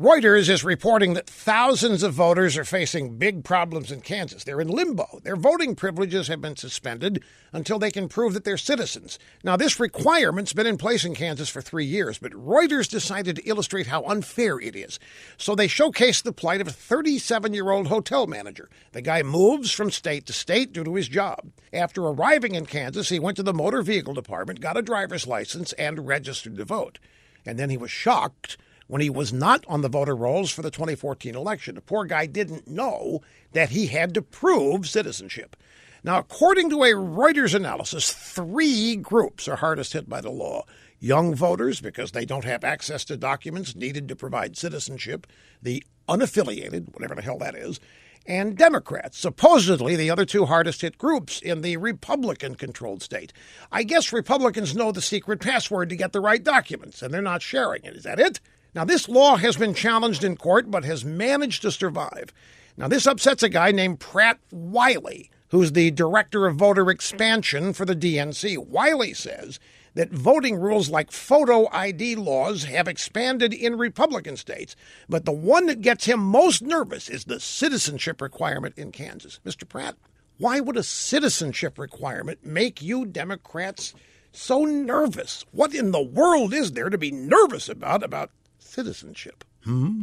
Reuters is reporting that thousands of voters are facing big problems in Kansas. They're in limbo. Their voting privileges have been suspended until they can prove that they're citizens. Now, this requirement's been in place in Kansas for three years, but Reuters decided to illustrate how unfair it is. So they showcased the plight of a 37 year old hotel manager. The guy moves from state to state due to his job. After arriving in Kansas, he went to the motor vehicle department, got a driver's license, and registered to vote. And then he was shocked when he was not on the voter rolls for the 2014 election. The poor guy didn't know that he had to prove citizenship. Now, according to a Reuters analysis, three groups are hardest hit by the law young voters, because they don't have access to documents needed to provide citizenship, the unaffiliated, whatever the hell that is, and Democrats, supposedly the other two hardest hit groups in the Republican controlled state. I guess Republicans know the secret password to get the right documents, and they're not sharing it. Is that it? Now, this law has been challenged in court, but has managed to survive. Now, this upsets a guy named Pratt Wiley, who's the director of voter expansion for the DNC. Wiley says that voting rules like photo ID laws have expanded in Republican states, but the one that gets him most nervous is the citizenship requirement in Kansas. Mr. Pratt, why would a citizenship requirement make you Democrats so nervous? What in the world is there to be nervous about about citizenship. Hmm?